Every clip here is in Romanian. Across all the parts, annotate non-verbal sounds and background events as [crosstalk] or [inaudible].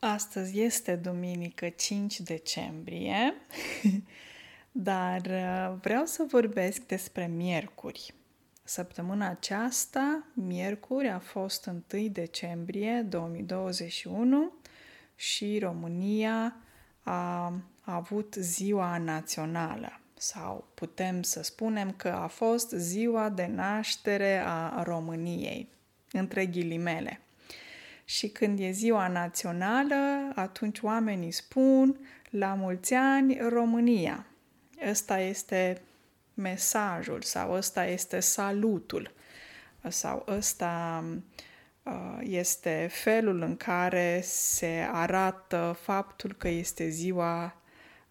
Astăzi este duminică 5 decembrie, [laughs] dar uh, vreau să vorbesc despre miercuri. Săptămâna aceasta, miercuri, a fost 1 decembrie 2021 și România a avut ziua națională sau putem să spunem că a fost ziua de naștere a României, între ghilimele. Și când e ziua națională, atunci oamenii spun la mulți ani România. Ăsta este mesajul sau ăsta este salutul sau ăsta uh, este felul în care se arată faptul că este ziua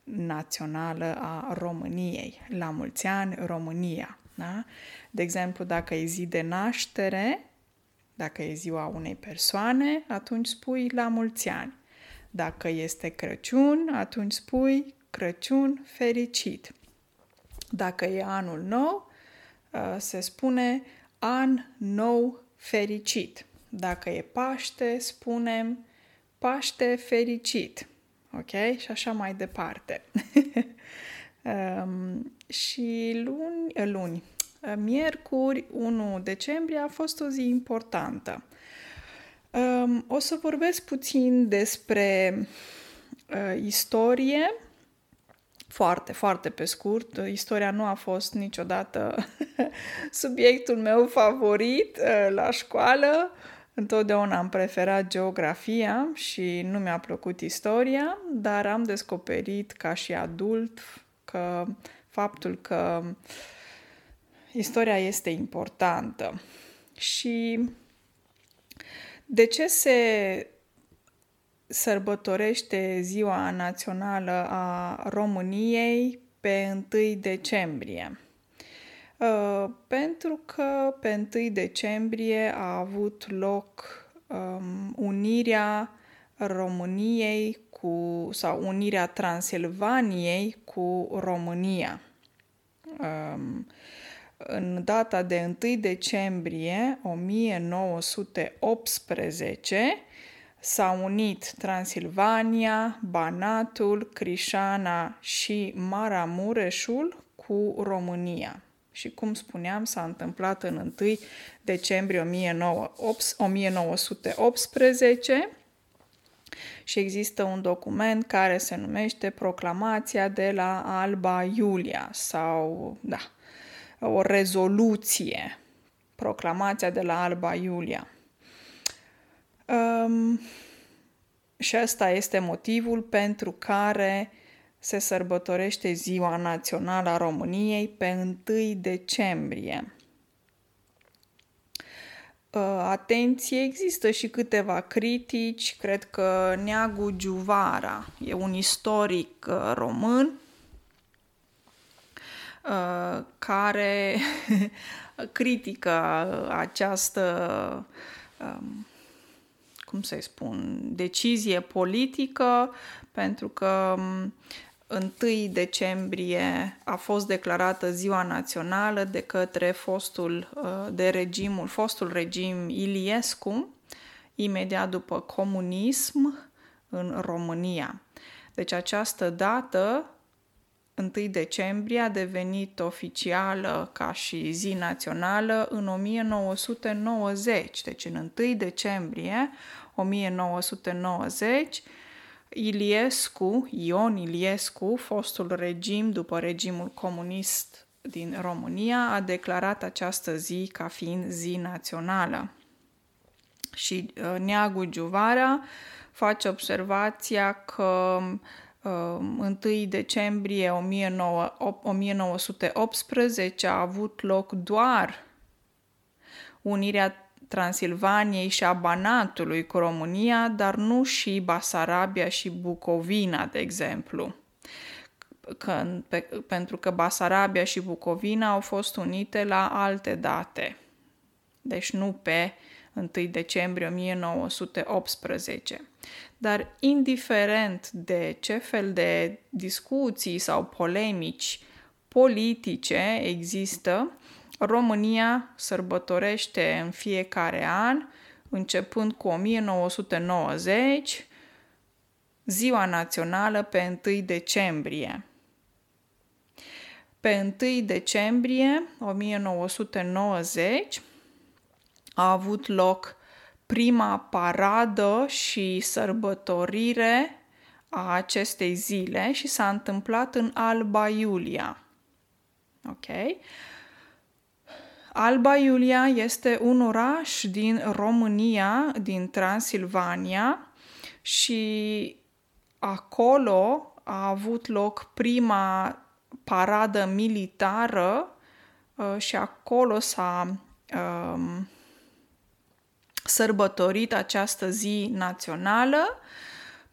națională a României. La mulți ani, România. Da? De exemplu, dacă e zi de naștere, dacă e ziua unei persoane, atunci spui la mulți ani. Dacă este Crăciun, atunci spui Crăciun fericit. Dacă e anul nou, uh, se spune an nou fericit. Dacă e Paște, spunem Paște fericit. Ok? Și așa mai departe. [laughs] um, și luni, luni, miercuri, 1 decembrie, a fost o zi importantă. Um, o să vorbesc puțin despre uh, istorie, foarte, foarte pe scurt. Istoria nu a fost niciodată [laughs] subiectul meu favorit uh, la școală. Întotdeauna am preferat geografia și nu mi-a plăcut istoria, dar am descoperit ca și adult că faptul că uh, istoria este importantă. Și de ce se sărbătorește Ziua Națională a României pe 1 decembrie? Uh, pentru că pe 1 decembrie a avut loc um, unirea României cu, sau unirea Transilvaniei cu România. Um, în data de 1 decembrie 1918 s-au unit Transilvania, Banatul, Crișana și Maramureșul cu România. Și cum spuneam, s-a întâmplat în 1 decembrie 1918 și există un document care se numește Proclamația de la Alba Iulia sau, da, o rezoluție, proclamația de la Alba Iulia. Um, și ăsta este motivul pentru care se sărbătorește Ziua Națională a României pe 1 decembrie. Uh, atenție, există și câteva critici. Cred că Neagu Giuvara e un istoric uh, român Uh, care [laughs] critică această, um, cum să-i spun, decizie politică, pentru că 1 um, decembrie a fost declarată ziua națională de către fostul uh, de regimul, fostul regim Iliescu, imediat după comunism în România. Deci această dată 1 decembrie a devenit oficială ca și zi națională în 1990. Deci în 1 decembrie 1990 Iliescu, Ion Iliescu, fostul regim după regimul comunist din România, a declarat această zi ca fiind zi națională. Și uh, Neagu Giuvara face observația că uh, 1 uh, decembrie 1918 a avut loc doar unirea Transilvaniei și a Banatului cu România, dar nu și Basarabia și Bucovina, de exemplu. Că, pe, pentru că Basarabia și Bucovina au fost unite la alte date, deci nu pe 1 decembrie 1918. Dar indiferent de ce fel de discuții sau polemici politice există, România sărbătorește în fiecare an, începând cu 1990, ziua națională pe 1 decembrie. Pe 1 decembrie 1990 a avut loc prima paradă și sărbătorire a acestei zile și s-a întâmplat în Alba Iulia. Ok? Alba Iulia este un oraș din România, din Transilvania și acolo a avut loc prima paradă militară uh, și acolo s-a um, sărbătorit această zi națională.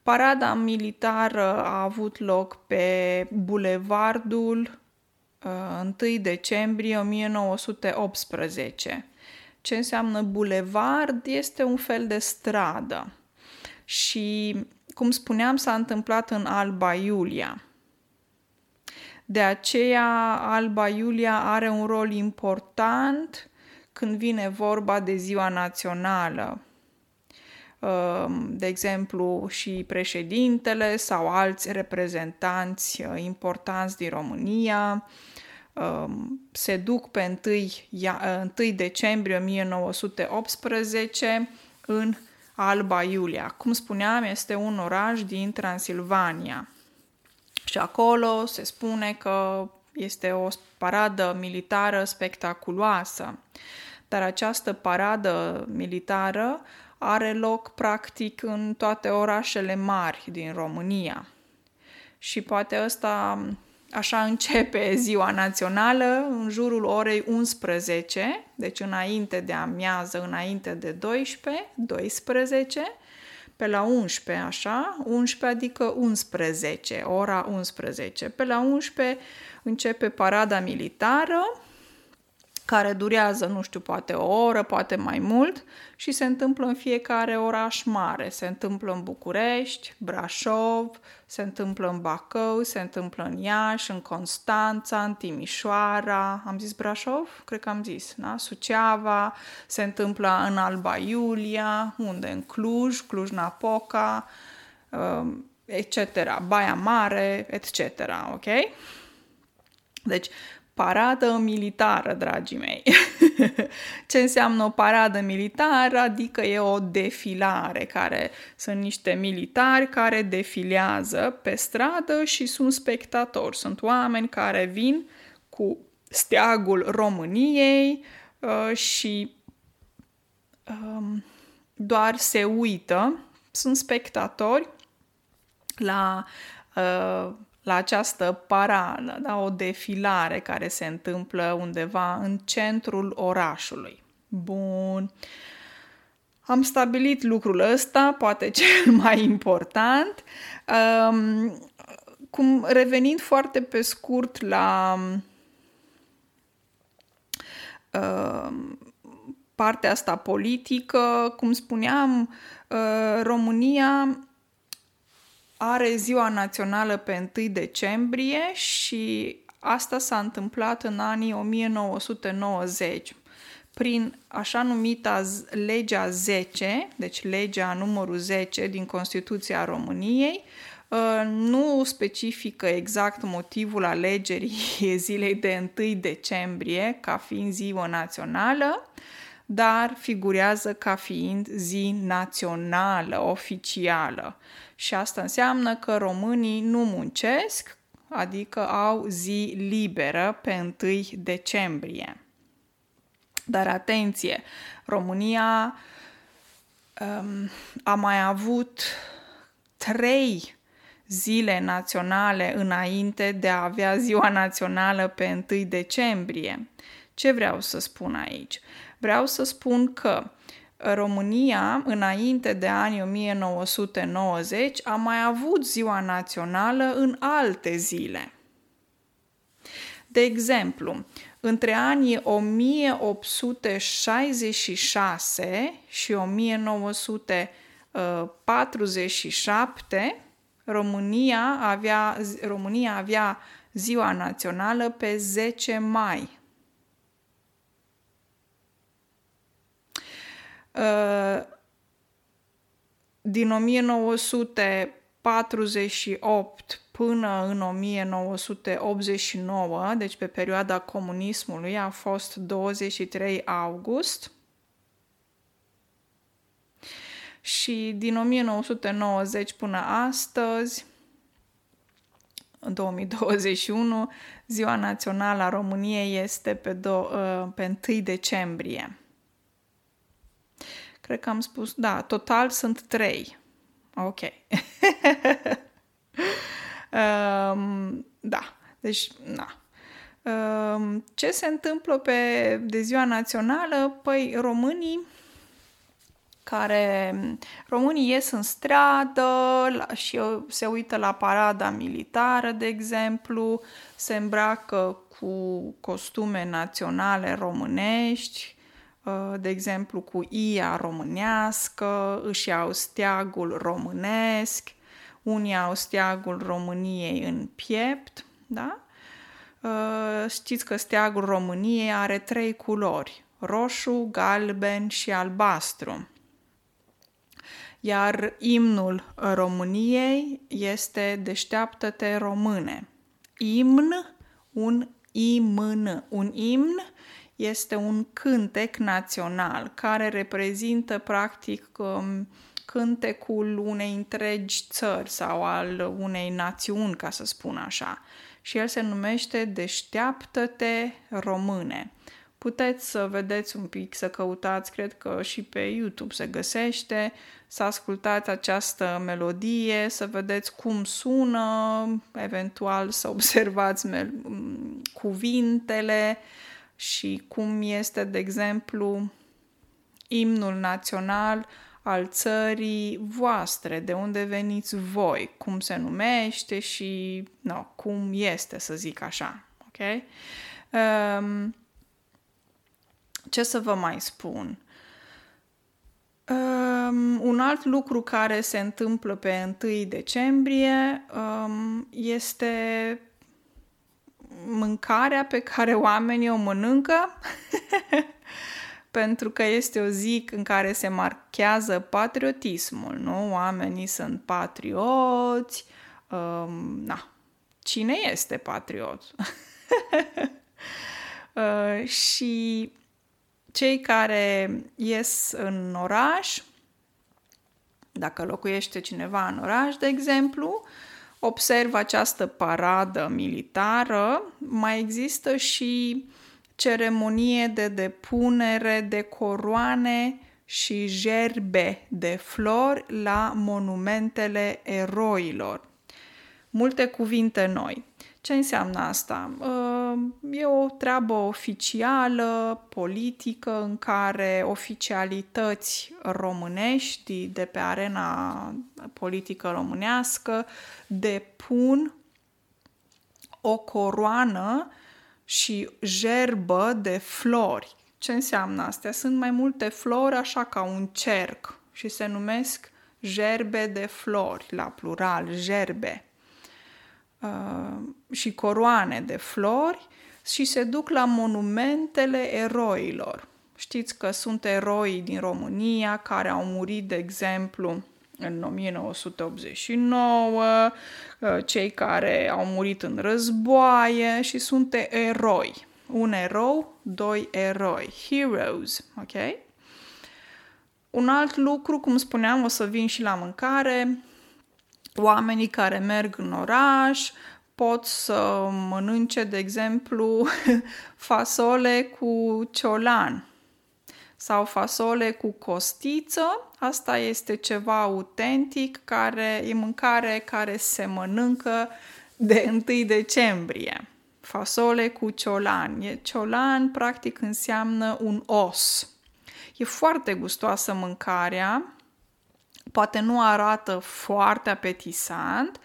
Parada militară a avut loc pe bulevardul 1 uh, decembrie 1918. Ce înseamnă bulevard? Este un fel de stradă. Și, cum spuneam, s-a întâmplat în Alba Iulia. De aceea, Alba Iulia are un rol important când vine vorba de ziua națională. Um, de exemplu, și președintele sau alți reprezentanți uh, importanți din România um, se duc pe 1, 1 decembrie 1918 în Alba Iulia. Cum spuneam, este un oraș din Transilvania. Și acolo se spune că este o paradă militară spectaculoasă. Dar această paradă militară are loc practic în toate orașele mari din România. Și poate ăsta așa începe ziua națională în jurul orei 11, deci înainte de amiază, înainte de 12, 12, pe la 11, așa, 11 adică 11, ora 11. Pe la 11 începe parada militară, care durează, nu știu, poate o oră, poate mai mult și se întâmplă în fiecare oraș mare. Se întâmplă în București, Brașov, se întâmplă în Bacău, se întâmplă în Iași, în Constanța, în Timișoara, am zis Brașov? Cred că am zis, da? Suceava, se întâmplă în Alba Iulia, unde? În Cluj, Cluj-Napoca, um, etc., Baia Mare, etc., ok? Deci, paradă militară, dragii mei. [laughs] Ce înseamnă o paradă militară? Adică e o defilare, care sunt niște militari care defilează pe stradă și sunt spectatori. Sunt oameni care vin cu steagul României uh, și um, doar se uită, sunt spectatori la uh, la această paradă, da, o defilare care se întâmplă undeva în centrul orașului. Bun. Am stabilit lucrul ăsta, poate [laughs] cel mai important. Um, cum revenind foarte pe scurt la um, partea asta politică, cum spuneam, uh, România are ziua națională pe 1 decembrie și asta s-a întâmplat în anii 1990 prin așa numita legea 10, deci legea numărul 10 din Constituția României, ă, nu specifică exact motivul alegerii [laughs] zilei de 1 decembrie ca fiind ziua națională, dar figurează ca fiind zi națională, oficială. Și asta înseamnă că românii nu muncesc, adică au zi liberă pe 1 decembrie. Dar atenție, România um, a mai avut trei zile naționale înainte de a avea ziua națională pe 1 decembrie. Ce vreau să spun aici? Vreau să spun că România, înainte de anii 1990, a mai avut ziua națională în alte zile. De exemplu, între anii 1866 și 1947, România avea, România avea ziua națională pe 10 mai. Din 1900 1948 până în 1989, deci pe perioada comunismului, a fost 23 august. Și din 1990 până astăzi, în 2021, Ziua Națională a României este pe, do- uh, pe 1 decembrie. Cred că am spus, da, total sunt trei. Ok. um, [laughs] da, deci, da. Um, ce se întâmplă pe de ziua națională? Păi românii care românii ies în stradă și se uită la parada militară, de exemplu, se îmbracă cu costume naționale românești, uh, de exemplu cu ia românească, își iau steagul românesc, unii au steagul României în piept, da? Uh, știți că steagul României are trei culori, roșu, galben și albastru iar imnul României este Deșteaptă-te române. Imn, un imn. Un imn este un cântec național care reprezintă practic um, cântecul unei întregi țări sau al unei națiuni, ca să spun așa. Și el se numește Deșteaptă-te române. Puteți să vedeți un pic, să căutați, cred că și pe YouTube se găsește, să ascultați această melodie, să vedeți cum sună, eventual să observați cuvintele și cum este, de exemplu, imnul național al țării voastre, de unde veniți voi, cum se numește și no, cum este, să zic așa. Ok? Um, ce să vă mai spun? Um, un alt lucru care se întâmplă pe 1 decembrie um, este mâncarea pe care oamenii o mănâncă [laughs] pentru că este o zi în care se marchează patriotismul, nu? Oamenii sunt patrioți. Um, na, cine este patriot? [laughs] uh, și cei care ies în oraș, dacă locuiește cineva în oraș, de exemplu, observă această paradă militară, mai există și ceremonie de depunere de coroane și gerbe de flori la monumentele eroilor. Multe cuvinte noi. Ce înseamnă asta? Uh, e o treabă oficială, politică, în care oficialități românești de pe arena politică românească depun o coroană și gerbă de flori. Ce înseamnă astea? Sunt mai multe flori așa ca un cerc și se numesc gerbe de flori, la plural, gerbe. Uh, și coroane de flori și se duc la monumentele eroilor. Știți că sunt eroi din România care au murit, de exemplu, în 1989, uh, cei care au murit în războaie și sunt eroi. Un erou, doi eroi. Heroes, ok? Un alt lucru, cum spuneam, o să vin și la mâncare, Oamenii care merg în oraș pot să mănânce, de exemplu, [laughs] fasole cu ciolan sau fasole cu costiță. Asta este ceva autentic, care e mâncare care se mănâncă de [laughs] 1 decembrie. Fasole cu ciolan. E, ciolan practic înseamnă un os. E foarte gustoasă mâncarea Poate nu arată foarte apetisant,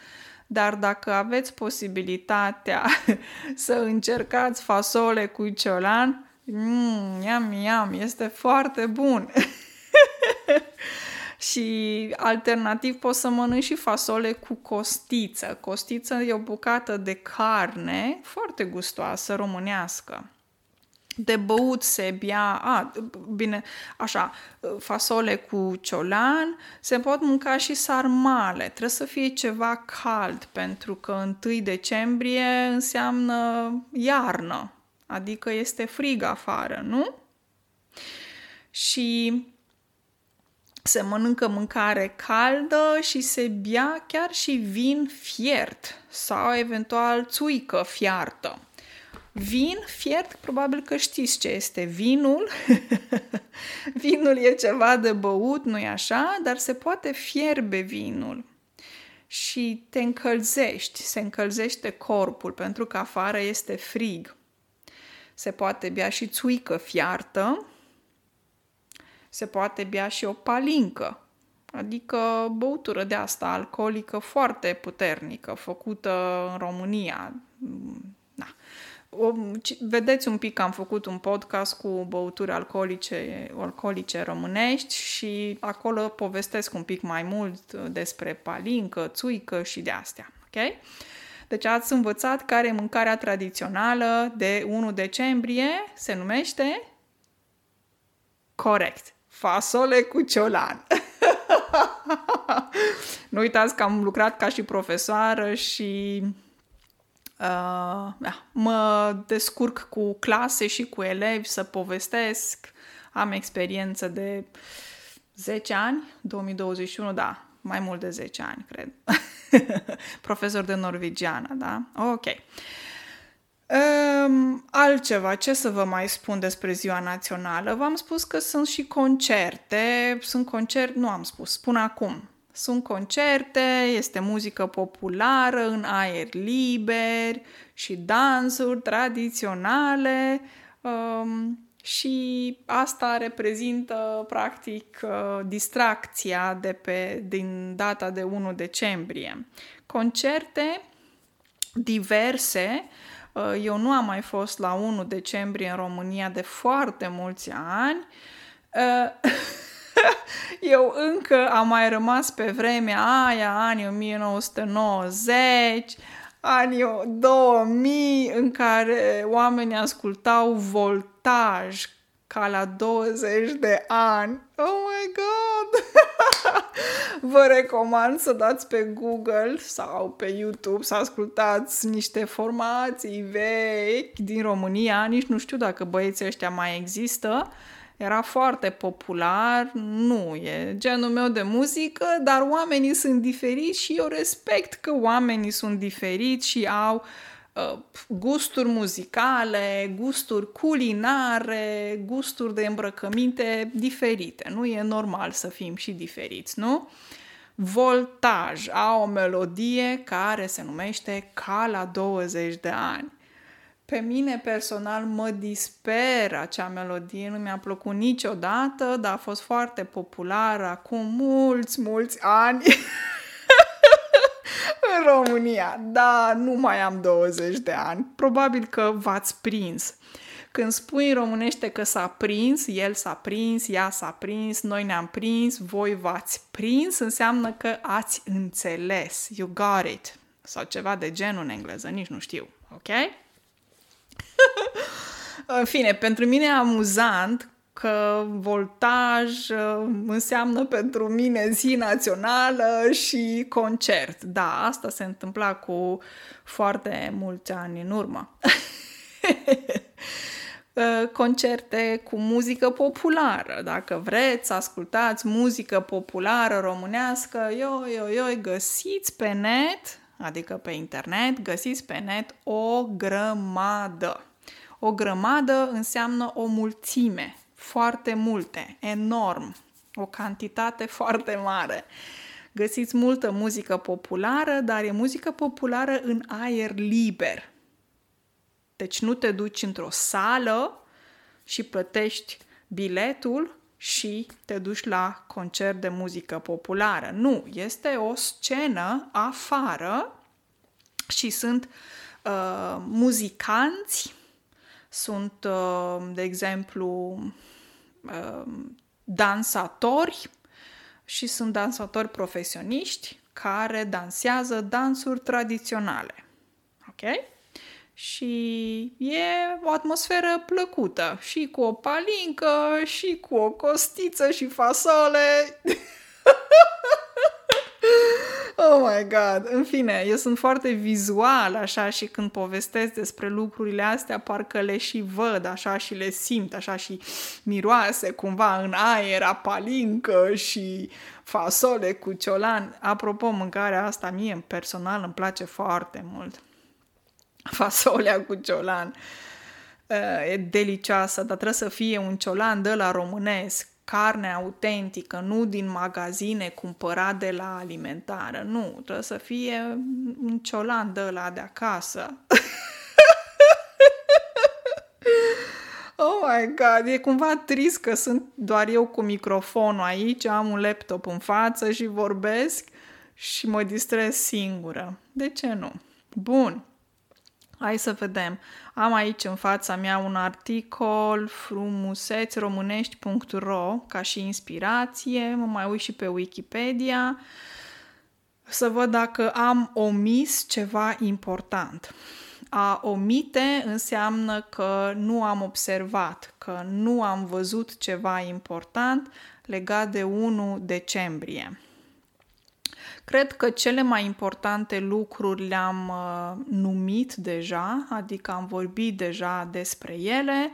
dar dacă aveți posibilitatea [laughs] să încercați fasole cu ciolan, mmm, yum, yum, este foarte bun. [laughs] și alternativ poți să mănânci și fasole cu costiță. Costiță e o bucată de carne foarte gustoasă românească. De băut se bea, a, bine, așa, fasole cu ciolan, se pot mânca și sarmale. Trebuie să fie ceva cald, pentru că 1 decembrie înseamnă iarnă, adică este frig afară, nu? Și se mănâncă mâncare caldă și se bea chiar și vin fiert sau eventual țuică fiartă. Vin fiert, probabil că știți ce este vinul. [laughs] vinul e ceva de băut, nu-i așa? Dar se poate fierbe vinul și te încălzești, se încălzește corpul pentru că afară este frig. Se poate bea și țuică fiartă, se poate bea și o palincă, adică băutură de asta alcoolică foarte puternică, făcută în România. Da. O, vedeți un pic că am făcut un podcast cu băuturi alcoolice, alcoolice românești și acolo povestesc un pic mai mult despre palincă, țuică și de astea. Ok? Deci ați învățat care e mâncarea tradițională de 1 decembrie, se numește corect fasole cu ciolan. [laughs] nu uitați că am lucrat ca și profesoară și uh, da, mă descurc cu clase și cu elevi să povestesc. Am experiență de 10 ani, 2021, da, mai mult de 10 ani, cred. [laughs] Profesor de norvegiană, da? Ok. Um, altceva, ce să vă mai spun despre ziua națională? V-am spus că sunt și concerte, sunt concerte, nu am spus, spun acum. Sunt concerte, este muzică populară în aer liber și dansuri tradiționale um, și asta reprezintă practic uh, distracția de pe, din data de 1 decembrie. Concerte diverse Uh, eu nu am mai fost la 1 decembrie în România de foarte mulți ani. [laughs] Uh, [laughs] eu încă am mai rămas pe vremea aia, anii 1990, anii 2000, în care oamenii ascultau voltaj ca la 20 de ani. Oh my god! [laughs] Vă recomand să dați pe Google sau pe YouTube să ascultați niște formații vechi din România. Nici nu știu dacă băieții ăștia mai există. Era foarte popular, nu e genul meu de muzică, dar oamenii sunt diferiți și eu respect că oamenii sunt diferiți și au uh, Uh, gusturi muzicale, gusturi culinare, gusturi de îmbrăcăminte diferite. Nu e normal să fim și diferiți, nu? Voltaj au o melodie care se numește ca la 20 de ani. Pe mine personal mă disperă acea melodie, nu mi-a plăcut niciodată, dar a fost foarte populară acum mulți, mulți ani. [laughs] în România. Da, nu mai am 20 de ani. Probabil că v-ați prins. Când spui în românește că s-a prins, el s-a prins, ea s-a prins, noi ne-am prins, voi v-ați prins, înseamnă că ați înțeles. You got it. Sau ceva de genul în engleză, nici nu știu. Ok? [laughs] în fine, pentru mine e amuzant că voltaj uh, înseamnă pentru mine zi națională și concert. Da, asta se întâmpla cu foarte mulți ani în urmă. [laughs] Uh, concerte cu muzică populară. Dacă vreți să ascultați muzică populară românească, yo, yo, yo, găsiți pe net, adică pe internet, găsiți pe net o grămadă. O grămadă înseamnă o mulțime foarte multe, enorm, o cantitate [laughs] foarte mare. Găsiți multă muzică populară, dar e muzică populară în aer liber. Deci nu te duci într-o sală și plătești biletul și te duci la concert de muzică populară. Nu, este o scenă afară și sunt uh, muzicanți, sunt, uh, de exemplu, Um, dansatori și sunt dansatori profesioniști care dansează dansuri tradiționale. Ok? și e o atmosferă plăcută și cu o palincă și cu o costiță și fasole. [laughs] Oh my god! În fine, eu sunt foarte vizual așa și când povestesc despre lucrurile astea, parcă le și văd așa și le simt așa și miroase cumva în aer, apalincă și fasole cu ciolan. Apropo, mâncarea asta mie personal îmi place foarte mult. Fasolea cu ciolan. E delicioasă, dar trebuie să fie un ciolan de la românesc carne autentică, nu din magazine cumpărat de la alimentară. Nu, trebuie să fie un ciolan de la de acasă. [laughs] oh my god, e cumva trist că sunt doar eu cu microfonul aici, am un laptop în față și vorbesc și mă distrez singură. De ce nu? Bun. Hai să vedem. Am aici în fața mea un articol frumusețromânești.ro ca și inspirație. Mă mai uit și pe Wikipedia să văd dacă am omis ceva important. A omite înseamnă că nu am observat, că nu am văzut ceva important legat de 1 decembrie. Cred că cele mai importante lucruri le-am uh, numit deja, adică am vorbit deja despre ele.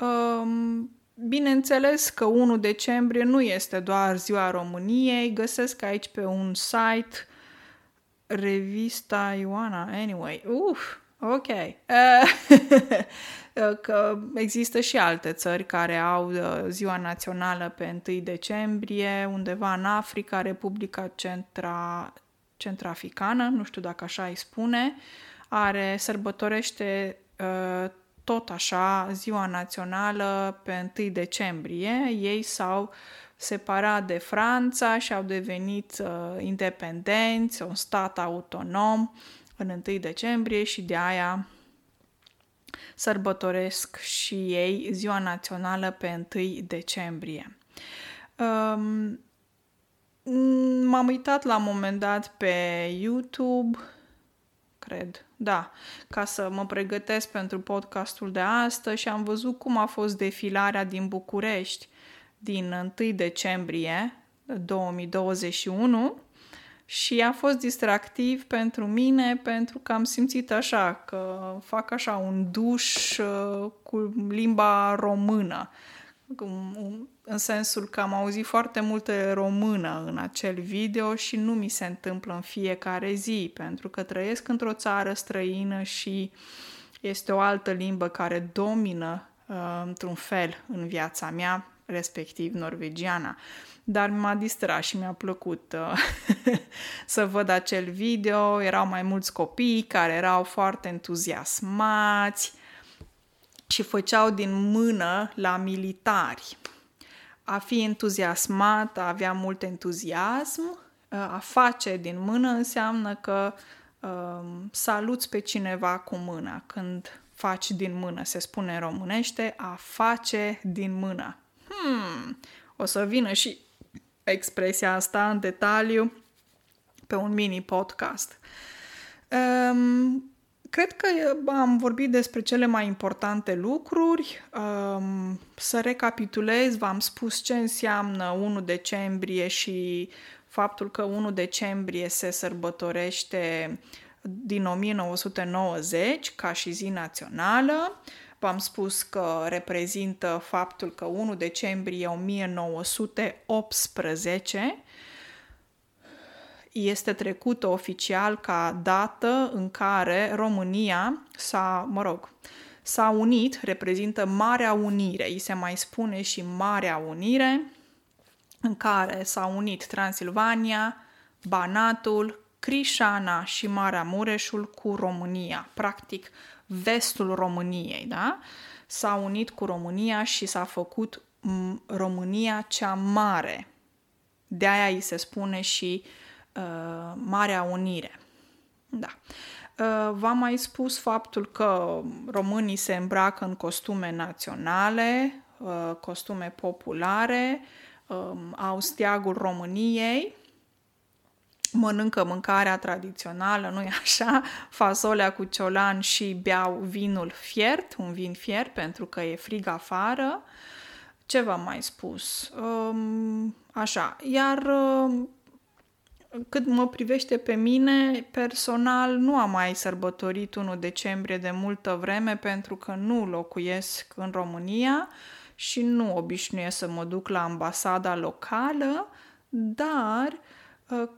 Um, bineînțeles că 1 decembrie nu este doar ziua României, găsesc aici pe un site revista Ioana, anyway, uf, ok. [laughs] că există și alte țări care au uh, ziua națională pe 1 decembrie, undeva în Africa, Republica Centra, Centrafricană, nu știu dacă așa îi spune, are, sărbătorește uh, tot așa ziua națională pe 1 decembrie. Ei s-au separat de Franța și au devenit uh, independenți, un stat autonom în 1 decembrie și de aia sărbătoresc și ei ziua națională pe 1 decembrie. Um, m-am uitat la un moment dat pe YouTube, cred, da, ca să mă pregătesc pentru podcastul de astăzi și am văzut cum a fost defilarea din București din 1 decembrie 2021 și a fost distractiv pentru mine pentru că am simțit așa că fac așa un duș uh, cu limba română. În sensul că am auzit foarte multe română în acel video și nu mi se întâmplă în fiecare zi, pentru că trăiesc într-o țară străină și este o altă limbă care domină uh, într-un fel în viața mea, respectiv norvegiana dar m-a distrat și mi-a plăcut uh, [laughs] să văd acel video. Erau mai mulți copii care erau foarte entuziasmați și făceau din mână la militari. A fi entuziasmat, a avea mult entuziasm, uh, a face din mână înseamnă că uh, saluți pe cineva cu mâna. Când faci din mână, se spune în românește, a face din mână. Hmm, o să vină și expresia asta în detaliu pe un mini podcast. Um, cred că am vorbit despre cele mai importante lucruri. Um, să recapitulez, v-am spus ce înseamnă 1 decembrie și faptul că 1 decembrie se sărbătorește din 1990 ca și zi națională. V-am spus că reprezintă faptul că 1 decembrie 1918 este trecută oficial ca dată în care România s-a, mă rog, s-a unit, reprezintă Marea Unire, îi se mai spune și Marea Unire, în care s-a unit Transilvania, Banatul, Crișana și Marea Mureșul cu România. Practic, vestul României, da? S-a unit cu România și s-a făcut România cea mare. De aia îi se spune și uh, Marea Unire. Da. Uh, v-am mai spus faptul că românii se îmbracă în costume naționale, uh, costume populare, uh, au steagul României mănâncă mâncarea tradițională, nu-i așa? [laughs] Fasolea cu ciolan și beau vinul fiert, un vin fiert pentru că e frig afară. Ce v-am mai spus? Um, așa, iar um, cât mă privește pe mine, personal nu am mai sărbătorit 1 decembrie de multă vreme pentru că nu locuiesc în România și nu obișnuiesc să mă duc la ambasada locală, dar uh,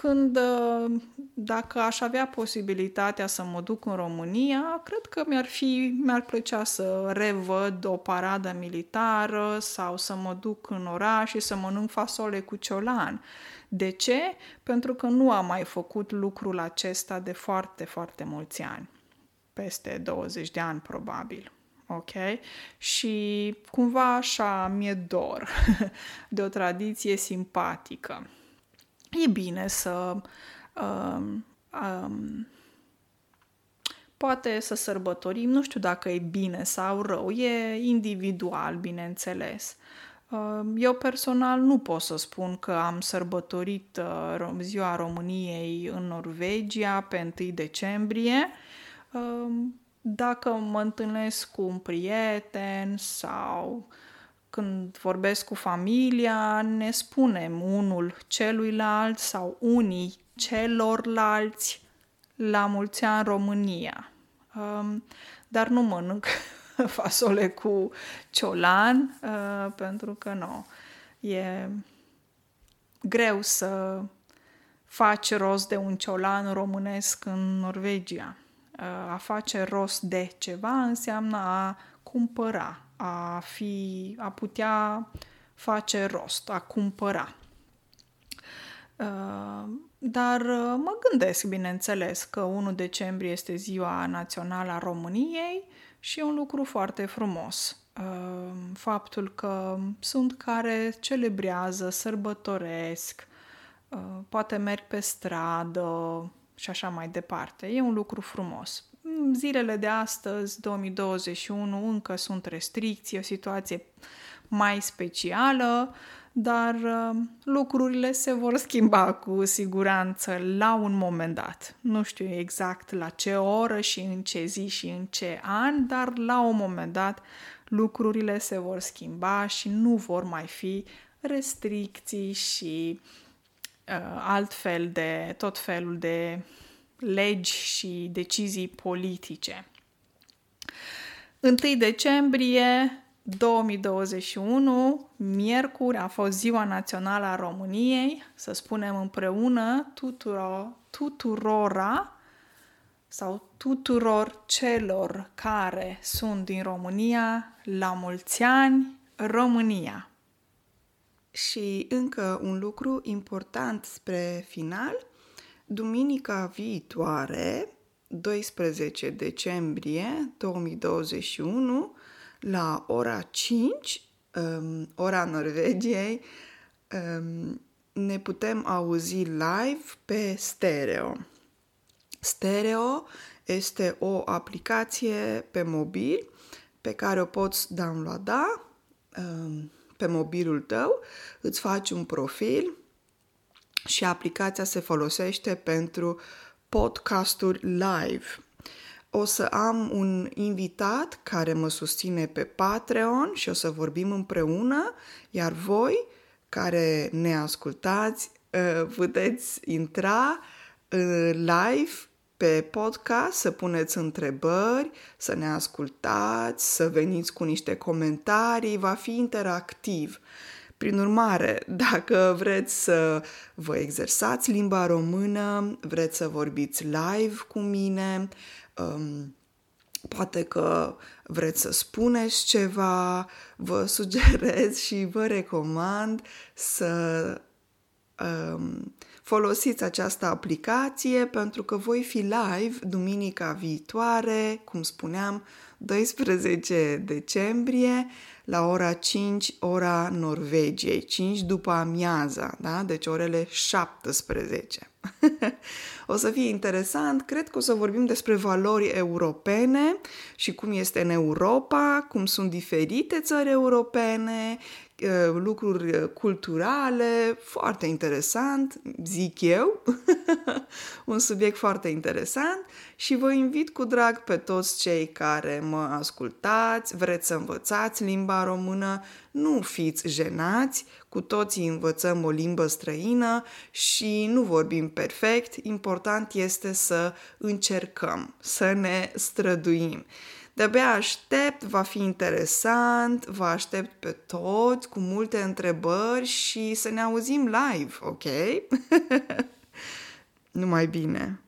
când, uh, dacă aș avea posibilitatea să mă duc în România, cred că mi-ar fi, mi-ar plăcea să revăd o paradă militară sau să mă duc în oraș și să mănânc fasole cu ciolan. De ce? Pentru că nu am mai făcut lucrul acesta de foarte, foarte mulți ani. Peste 20 de ani, probabil. Ok? Și cumva așa mi-e dor [laughs] de o tradiție simpatică e bine să um, um, poate să sărbătorim, nu știu dacă e bine sau rău, e individual, bineînțeles. Um, eu personal nu pot să spun că am sărbătorit uh, Ziua României în Norvegia pe 1 decembrie. Um, dacă mă întâlnesc cu un prieten sau când vorbesc cu familia, ne spunem unul celuilalt sau unii celorlalți la mulți ani România. Um, dar nu mănânc [laughs] fasole cu ciolan, uh, pentru că nu. E greu să faci rost de un ciolan românesc în Norvegia. Uh, a face rost de ceva înseamnă a cumpăra, a fi, a putea face rost, a cumpăra. Uh, dar uh, mă gândesc, bineînțeles, că 1 decembrie este ziua națională a României și e un lucru foarte frumos. Uh, faptul că sunt care celebrează, sărbătoresc, poate merg pe stradă și așa mai departe. E un lucru frumos zilele de astăzi, 2021, încă sunt restricții, o situație mai specială, dar uh, lucrurile se vor schimba cu siguranță la un moment dat. Nu știu exact la ce oră și în ce zi și în ce an, dar la un moment dat lucrurile se vor schimba și nu vor mai fi restricții și uh, altfel de tot felul de legi și decizii politice. 1 decembrie 2021, miercuri, a fost Ziua Națională a României, să spunem împreună tuturor, tuturora sau tuturor celor care sunt din România, la mulți ani, România! Și încă un lucru important spre final, Duminica viitoare, 12 decembrie 2021, la ora 5, um, ora Norvegiei, um, ne putem auzi live pe stereo. Stereo este o aplicație pe mobil pe care o poți downloada um, pe mobilul tău, îți faci un profil, și aplicația se folosește pentru podcasturi live. O să am un invitat care mă susține pe Patreon și o să vorbim împreună, iar voi care ne ascultați uh, puteți intra uh, live pe podcast, să puneți întrebări, să ne ascultați, să veniți cu niște comentarii, va fi interactiv. Prin urmare, dacă vreți să vă exersați limba română, vreți să vorbiți live cu mine, um, poate că vreți să spuneți ceva, vă sugerez și vă recomand să um, folosiți această aplicație pentru că voi fi live duminica viitoare, cum spuneam, 12 decembrie, la ora 5, ora Norvegiei, 5 după amiaza, da? deci orele 17. [laughs] o să fie interesant, cred că o să vorbim despre valori europene și cum este în Europa, cum sunt diferite țări europene, uh, lucruri culturale, foarte interesant, zic eu, [laughs] un subiect foarte interesant și vă invit cu drag pe toți cei care mă ascultați, vreți să învățați limba română, nu fiți jenați, cu toții învățăm o limbă străină și nu vorbim perfect, important este să încercăm, să ne străduim. De-abia aștept, va fi interesant, vă aștept pe toți cu multe întrebări și să ne auzim live, ok? [laughs] Numai bine!